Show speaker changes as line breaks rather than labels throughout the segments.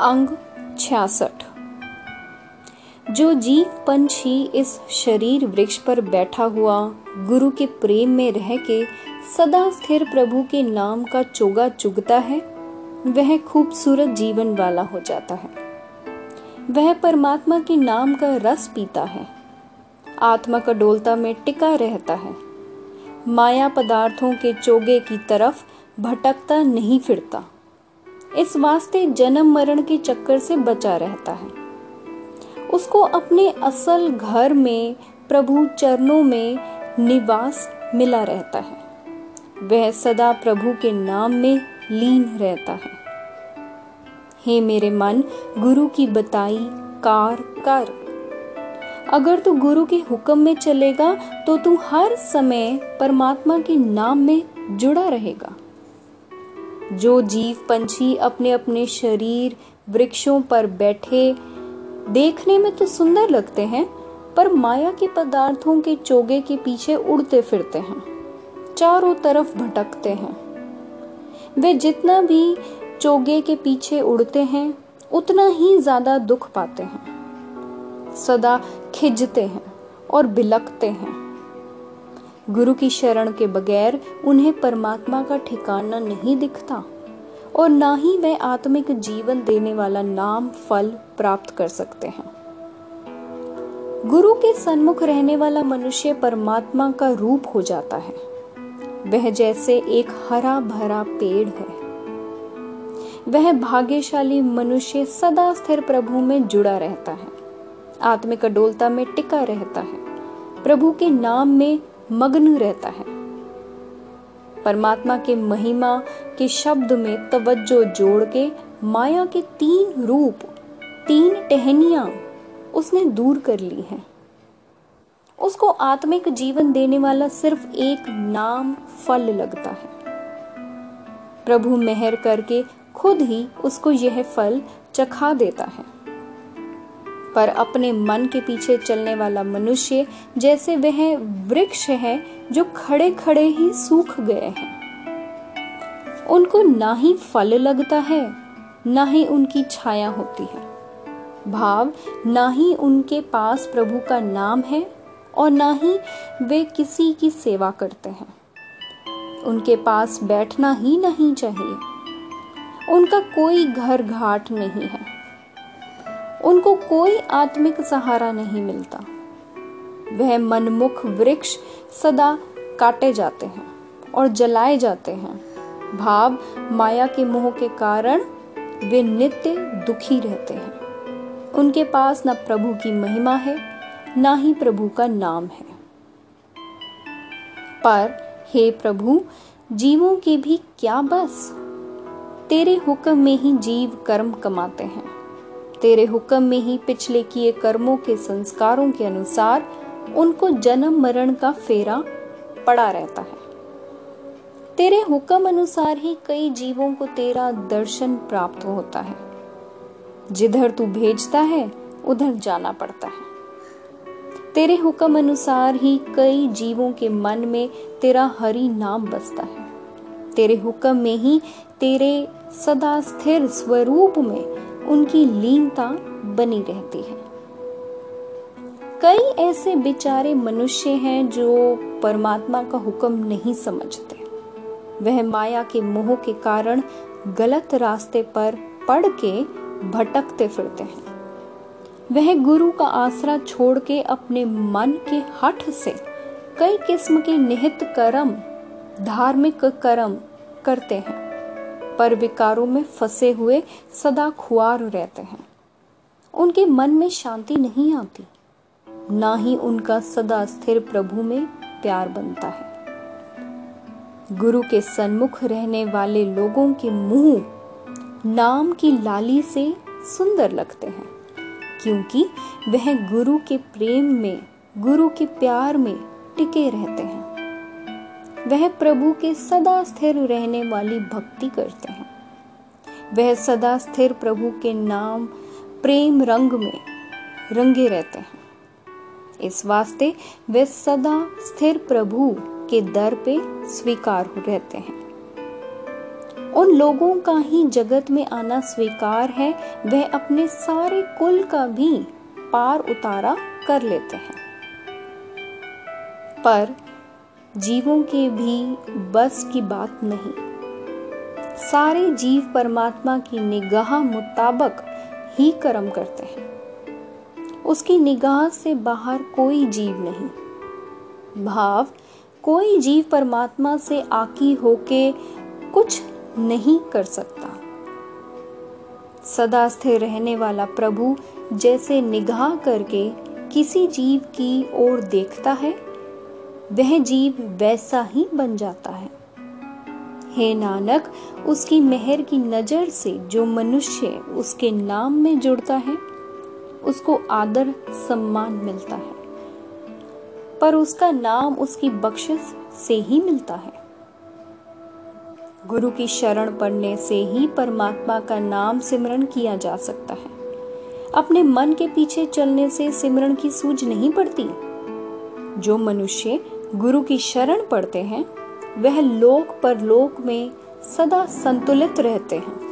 अंग छियासठ। जो जीव पंछी इस शरीर वृक्ष पर बैठा हुआ, गुरु के प्रेम में रह के सदा स्थिर प्रभु के नाम का चोगा चुगता है, वह खूबसूरत जीवन वाला हो जाता है। वह परमात्मा के नाम का रस पीता है। आत्मा का डोलता में टिका रहता है। माया पदार्थों के चोगे की तरफ़ भटकता नहीं फिरता। इस वास्ते जन्म मरण के चक्कर से बचा रहता है। उसको अपने असल घर में, प्रभु चरणों में निवास मिला रहता है। वह सदा प्रभु के नाम में लीन रहता है। हे मेरे मन, गुरु की बताई, कार, कर। अगर तू गुरु के हुक्म में चलेगा तो तू हर समय परमात्मा के नाम में जुड़ा रहेगा। जो जीव पंछी अपने अपने शरीर वृक्षों पर बैठे देखने में तो सुंदर लगते हैं, पर माया के पदार्थों के चोगे के पीछे उड़ते फिरते हैं, चारों तरफ़ भटकते हैं। वे जितना भी चोगे के पीछे उड़ते हैं, उतना ही ज़्यादा दुख पाते हैं। सदा खिजते हैं और बिलकते हैं। गुरु की शरण के बगैर उन्हें परमात्मा का ठिकाना नहीं दिखता, और ना ही वह आत्मिक जीवन देने वाला नाम, फल प्राप्त कर सकते हैं। गुरु के सन्मुख रहने वाला मनुष्य परमात्मा का रूप हो जाता है। वह जैसे एक हरा भरा पेड़ है। वह भाग्यशाली मनुष्य सदा स्थिर प्रभु में जुड़ा रहता है। आत्मिक डोलता में टिका रहता है। प्रभु के नाम में मग्न रहता है। परमात्मा के महिमा के शब्द में तवज्जो जोड़ के माया के तीन रूप, तीन टहनिया उसने दूर कर ली हैं। उसको आत्मिक जीवन देने वाला सिर्फ़ एक नाम फल लगता है। प्रभु मेहर करके खुद ही उसको यह फल चखा देता है। पर अपने मन के पीछे चलने वाला मनुष्य जैसे वह वृक्ष है जो खड़े खड़े ही सूख गए हैं। उनको ना ही फल लगता है, ना ही उनकी छाया होती है। भाव, ना ही उनके पास प्रभु का नाम है और ना ही वे किसी की सेवा करते हैं। उनके पास बैठना ही नहीं चाहिए। उनका कोई घर घाट नहीं है। उनको कोई आत्मिक सहारा नहीं मिलता। वह मनमुख वृक्ष सदा काटे जाते हैं और जलाए जाते हैं। भाव माया के मोह के कारण वे नित्य दुखी रहते हैं। उनके पास न प्रभु की महिमा है, ना ही प्रभु का नाम है। पर हे प्रभु, जीवों की भी क्या बस? तेरे हुक्म में ही जीव कर्म कमाते हैं। तेरे हुक्म में ही पिछले किए कर्मों के संस्कारों के अनुसार उनको जन्म मरण का फेरा पड़ा रहता है। तेरे हुक्म अनुसार ही कई जीवों को तेरा दर्शन प्राप्त होता है। जिधर तू भेजता है, उधर जाना पड़ता है। तेरे हुक्म अनुसार ही कई जीवों के मन में तेरा हरि नाम बसता है। तेरे हुक्म में ही तेरे सदा स्थिर स्वरूप में उनकी लीनता बनी रहती है। कई ऐसे बेचारे मनुष्य हैं जो परमात्मा का हुक्म नहीं समझते। वह माया के मोह के कारण गलत रास्ते पर पड़ के भटकते फिरते हैं। वह गुरु का आसरा छोड़ के अपने मन के हठ से कई किस्म के निहित कर्म, धार्मिक कर्म करते हैं। पर विकारों में फंसे हुए सदा खुआर रहते हैं। उनके मन में शांति नहीं आती, ना ही उनका सदा स्थिर प्रभु में प्यार बनता है। गुरु के सन्मुख रहने वाले लोगों के मुँह नाम की लाली से सुंदर लगते हैं, क्योंकि वह गुरु के प्रेम में, गुरु के प्यार में टिके रहते हैं। वह प्रभु के सदा स्थिर रहने वाली भक्ति करते हैं। वह सदा स्थिर प्रभु के नाम, प्रेम रंग में रंगे रहते हैं। इस वास्ते वे सदा स्थिर प्रभु के दर पे स्वीकार हो रहते हैं। उन लोगों का ही जगत में आना स्वीकार है, वह अपने सारे कुल का भी पार उतारा कर लेते हैं। पर जीवों के भी बस की बात नहीं। सारे जीव परमात्मा की निगाह मुताबक ही कर्म करते हैं। उसकी निगाह से बाहर कोई जीव नहीं। भाव, कोई जीव परमात्मा से आकी होके कुछ नहीं कर सकता। सदा स्थिर रहने वाला प्रभु जैसे निगाह करके किसी जीव की ओर देखता है वह जीव वैसा ही बन जाता है। हे नानक, उसकी मेहर की नज़र से जो मनुष्य उसके नाम में जुड़ता है, उसको आदर सम्मान मिलता है। पर उसका नाम उसकी बख्शिश से ही मिलता है। गुरु की शरण पढ़ने से ही परमात्मा का नाम सिमरण किया जा सकता है। अपने मन के पीछे चलने से सिमरण की सूझ नहीं पड़ती। जो मनुष्य गुरु की शरण पढ़ते हैं, वह लोक परलोक में सदा संतुलित रहते हैं।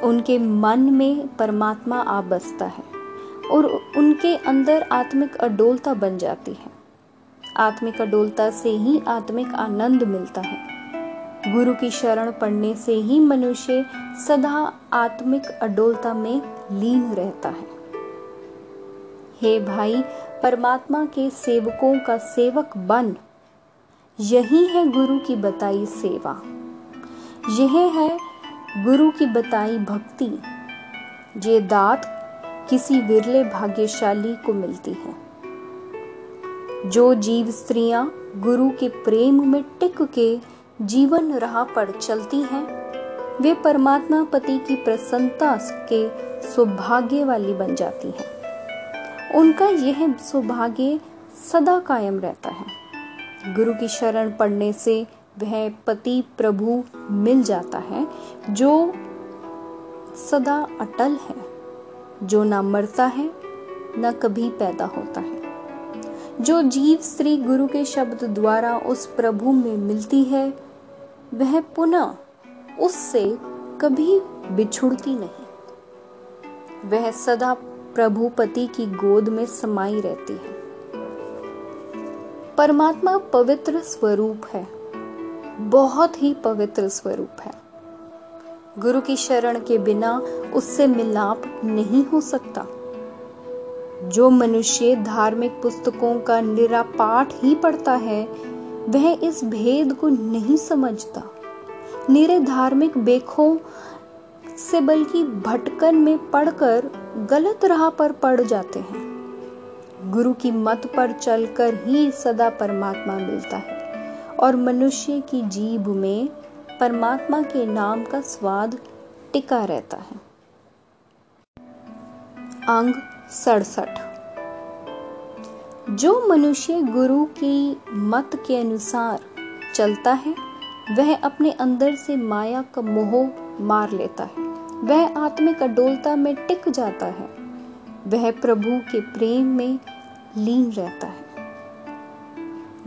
उनके मन में परमात्मा आ बसता है और उनके अंदर आत्मिक अडोलता बन जाती है। आत्मिक अडोलता से ही आत्मिक आनंद मिलता है। गुरु की शरण पढ़ने से ही मनुष्य सदा आत्मिक अडोलता में लीन रहता है। हे भाई, परमात्मा के सेवकों का सेवक बन। यही है गुरु की बताई सेवा। यह है गुरु की बताई भक्ति, ये दात किसी विरले भाग्यशाली को मिलती है। जो जीव स्त्रियाँ गुरु के प्रेम में टिक के जीवन राह पर चलती हैं, वे परमात्मा पति की प्रसन्नता के सौभाग्य वाली बन जाती हैं। उनका यह सौभाग्य सदा कायम रहता है। गुरु की शरण पढ़ने से वह पति प्रभु मिल जाता है, जो सदा अटल है, जो ना मरता है, न कभी पैदा होता है। जो जीव स्त्री गुरु के शब्द द्वारा उस प्रभु में मिलती है, वह पुनः उससे कभी बिछुड़ती नहीं। वह सदा प्रभु पति की गोद में समाई रहती है। परमात्मा पवित्र स्वरूप है। बहुत ही पवित्र स्वरूप है। गुरु की शरण के बिना उससे मिलाप नहीं हो सकता। जो मनुष्य धार्मिक पुस्तकों का निरापाठ ही पढ़ता है, वह इस भेद को नहीं समझता। निरे धार्मिक बेखों से बल्कि भटकन में पढ़कर गलत राह पर पड़ जाते हैं। गुरु की मत पर चलकर ही सदा परमात्मा मिलता है और मनुष्य की जीभ में परमात्मा के नाम का स्वाद टिका रहता है। अंग सड़सठ। जो मनुष्य गुरु की मत के अनुसार चलता है, वह अपने अंदर से माया का मोह मार लेता है। वह आत्मिक अडोलता में टिक जाता है। वह प्रभु के प्रेम में लीन रहता है।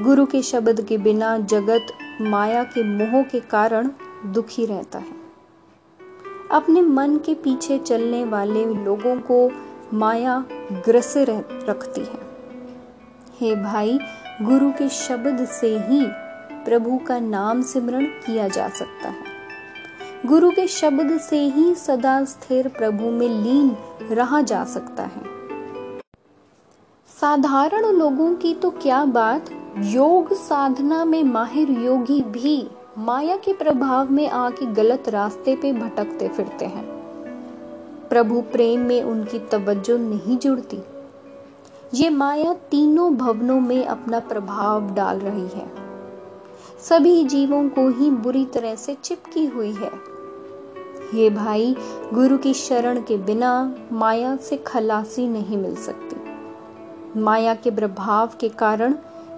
गुरु के शब्द के बिना जगत माया के मोह के कारण दुखी रहता है। अपने मन के पीछे चलने वाले लोगों को माया ग्रस रखती है। हे भाई, गुरु के शब्द से ही प्रभु का नाम सिमरण किया जा सकता है। गुरु के शब्द से ही सदा स्थिर प्रभु में लीन रहा जा सकता है। साधारण लोगों की तो क्या बात? योग साधना में माहिर योगी भी माया के प्रभाव में आके गलत रास्ते पे भटकते फिरते हैं। प्रभु प्रेम में उनकी तवज्जो नहीं जुड़ती। ये माया तीनों भवनों में अपना प्रभाव डाल रही है। सभी जीवों को ही बुरी तरह से चिपकी हुई है। ये भाई, गुरु की शरण के बिना माया से खलासी नहीं मिल सकती। माया के प्रभाव के कारण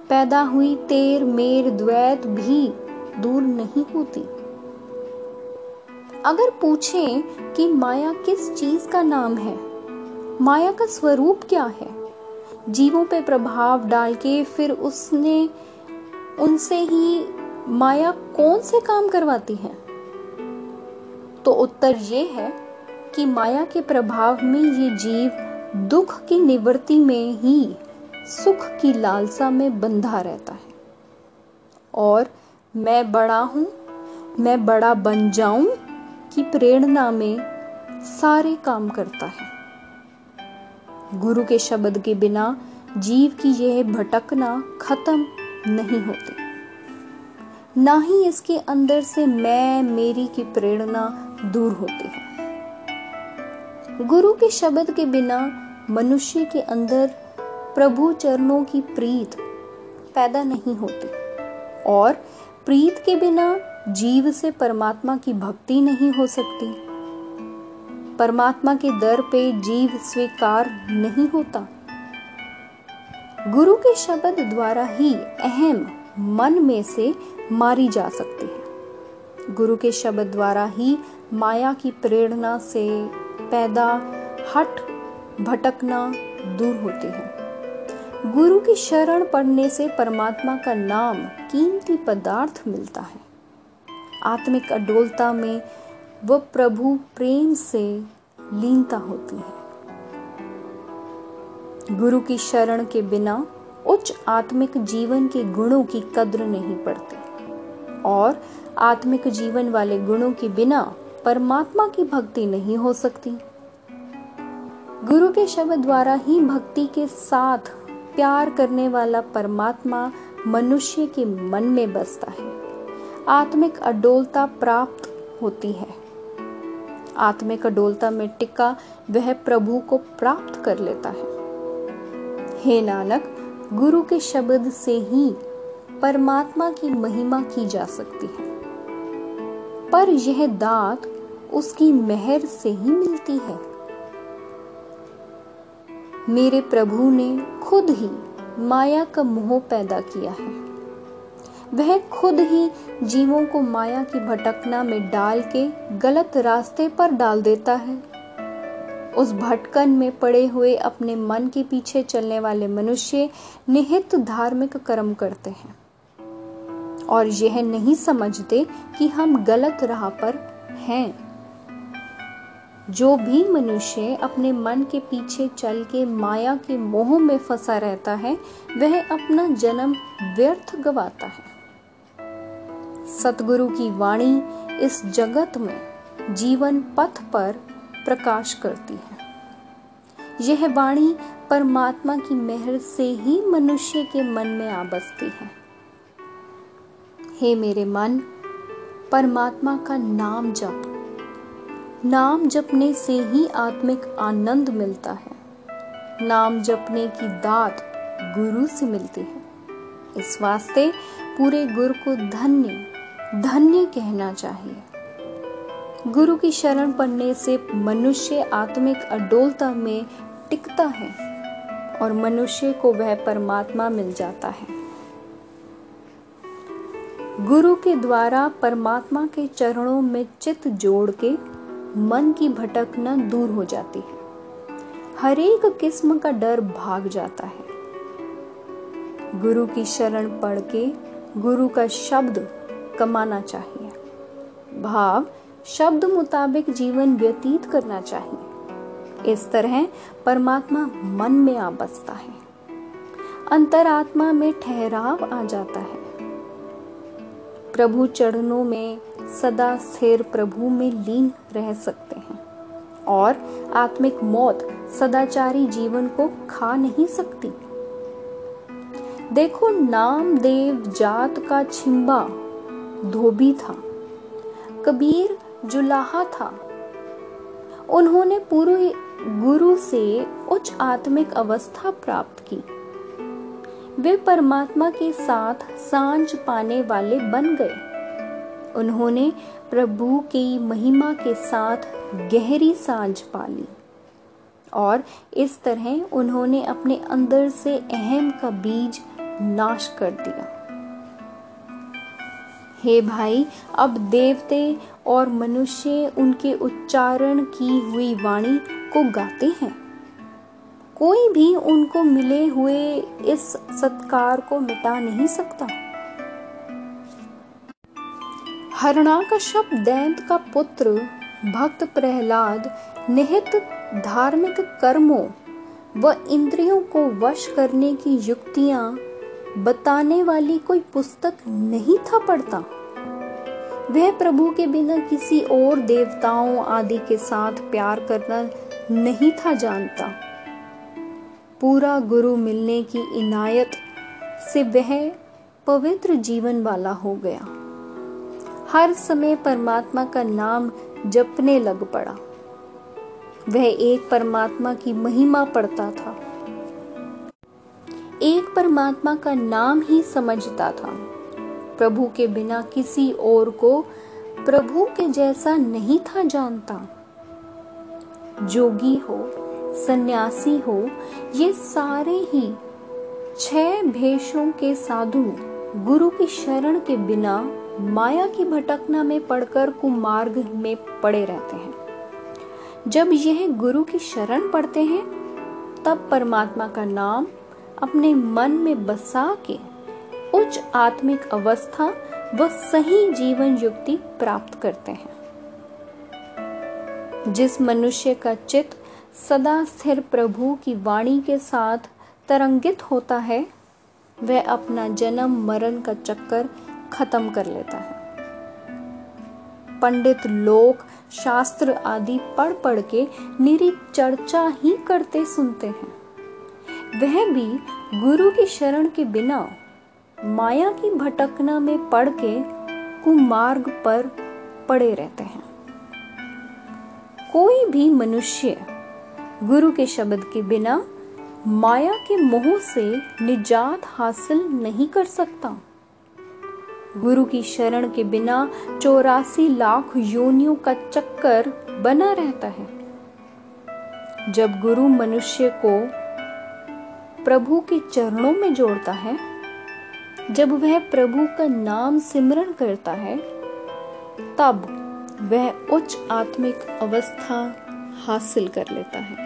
पैदा हुई तेर, मेर, द्वैत भी दूर नहीं होती। अगर पूछें कि माया किस चीज़ का नाम है, माया का स्वरूप क्या है, जीवों पे प्रभाव डाल के फिर उसने उनसे ही माया कौन से काम करवाती है? तो उत्तर ये है कि माया के प्रभाव में ये जीव दुख की निवृत्ति में ही सुख की लालसा में बंधा रहता है। और मैं बड़ा हूँ, मैं बड़ा बन जाऊँ की प्रेरणा में सारे काम करता है। गुरु के शब्द के बिना जीव की यह भटकना खत्म। नहीं होती। ना ही इसके अंदर से मैं, मेरी की प्रेरणा दूर होती है। गुरु के शब्द के बिना मनुष्य के अंदर प्रभु चरणों की प्रीत पैदा नहीं होती। और प्रीत के बिना जीव से परमात्मा की भक्ति नहीं हो सकती। परमात्मा के दर पे जीव स्वीकार नहीं होता। गुरु के शब्द द्वारा ही अहम मन में से मारी जा सकती है। गुरु के शब्द द्वारा ही माया की प्रेरणा से पैदा, हट, भटकना दूर होती है। गुरु की शरण पढ़ने से परमात्मा का नाम कीमती पदार्थ मिलता है। आत्मिक अडोलता में वह प्रभु प्रेम से लीनता होती है। गुरु की शरण के बिना उच्च आत्मिक जीवन के गुणों की कद्र नहीं पड़ती। और आत्मिक जीवन वाले गुणों के बिना परमात्मा की भक्ति नहीं हो सकती। गुरु के शब्द द्वारा ही भक्ति के साथ प्यार करने वाला परमात्मा मनुष्य के मन में बसता है। आत्मिक अडोलता प्राप्त होती है। आत्मिक अडोलता में टिका वह प्रभु को प्राप्त कर लेता है। हे नानक, गुरु के शब्द से ही परमात्मा की महिमा की जा सकती है। पर यह दात उसकी मेहर से ही मिलती है। मेरे प्रभु ने खुद ही माया का मोह पैदा किया है। वह खुद ही जीवों को माया की भटकना में डाल के गलत रास्ते पर डाल देता है। उस भटकन में पड़े हुए अपने मन के पीछे चलने वाले मनुष्य निहित धार्मिक कर्म करते हैं। और यह नहीं समझते कि हम गलत राह पर हैं। जो भी मनुष्य अपने मन के पीछे चल के माया के मोह में फंसा रहता है, वह अपना जन्म व्यर्थ गवाता है। सतगुरु की वाणी इस जगत में जीवन पथ पर प्रकाश करती है। यह वाणी परमात्मा की मेहर से ही मनुष्य के मन में आ बसती है। हे मेरे मन, परमात्मा का नाम जप। नाम जपने से ही आत्मिक आनंद मिलता है। नाम जपने की दात गुरु से मिलती है। इस वास्ते पूरे गुरु को धन्य धन्य कहना चाहिए। गुरु की शरण पढ़ने से मनुष्य आत्मिक अडोलता में टिकता है और मनुष्य को वह परमात्मा मिल जाता है। गुरु के द्वारा परमात्मा के चरणों में चित जोड़ के मन की भटकना दूर हो जाती है। हर एक किस्म का डर भाग जाता है। गुरु की शरण पढ़ के गुरु का शब्द कमाना चाहिए। भाव शब्द मुताबिक जीवन व्यतीत करना चाहिए। इस तरह परमात्मा मन में आ बसता है। अंतरात्मा में ठहराव आ जाता है। प्रभु चरणों में सदा स्थिर प्रभु में लीन रह सकते हैं और आत्मिक मौत सदाचारी जीवन को खा नहीं सकती। देखो नामदेव जात का छिंबा धोबी था। कबीर जुलाहा था। उन्होंने पूरे गुरु से उच्च आत्मिक अवस्था प्राप्त की। वे परमात्मा के साथ साँझ पाने वाले बन गए। उन्होंने प्रभु की महिमा के साथ गहरी साँझ पाली और इस तरह उन्होंने अपने अंदर से अहम का बीज नाश कर दिया। हे भाई, अब देवते और मनुष्य उनके उच्चारण की हुई वाणी को गाते हैं। कोई भी उनको मिले हुए इस सत्कार को मिटा नहीं सकता। हरणा का शब्द दैंत का पुत्र भक्त प्रहलाद निहित धार्मिक कर्मों व इंद्रियों को वश करने की युक्तियाँ बताने वाली कोई पुस्तक नहीं था पढ़ता। वह प्रभु के बिना किसी और देवताओं आदि के साथ प्यार करना नहीं था जानता। पूरा गुरु मिलने की इनायत से वह पवित्र जीवन वाला हो गया। हर समय परमात्मा का नाम जपने लग पड़ा। वह एक परमात्मा की महिमा पढ़ता था। एक परमात्मा का नाम ही समझता था। प्रभु के बिना किसी और को प्रभु के जैसा नहीं था जानता। जोगी हो, सन्यासी हो, ये सारे ही छह भेषों के साधु गुरु की शरण के बिना माया की भटकना में पड़कर कुमार्ग में पड़े रहते हैं। जब यह गुरु की शरण पड़ते हैं, तब परमात्मा का नाम अपने मन में बसा के उच्च आत्मिक अवस्था व सही जीवन युक्ति प्राप्त करते हैं। जिस मनुष्य का चित्त सदा स्थिर प्रभु की वाणी के साथ तरंगित होता है, वह अपना जन्म मरण का चक्कर खत्म कर लेता है। पंडित लोक शास्त्र आदि पढ़ पढ़ के निरी चर्चा ही करते सुनते हैं। वह भी गुरु की शरण के बिना माया की भटकना में पड़ के कुमार्ग पर पड़े रहते हैं। कोई भी मनुष्य गुरु के शब्द के बिना माया के मोह से निजात हासिल नहीं कर सकता। गुरु की शरण के बिना चौरासी लाख योनियों का चक्कर बना रहता है। जब गुरु मनुष्य को प्रभु के चरणों में जोड़ता है जब वह प्रभु का नाम सिमरण करता है, तब वह उच्च आत्मिक अवस्था हासिल कर लेता है।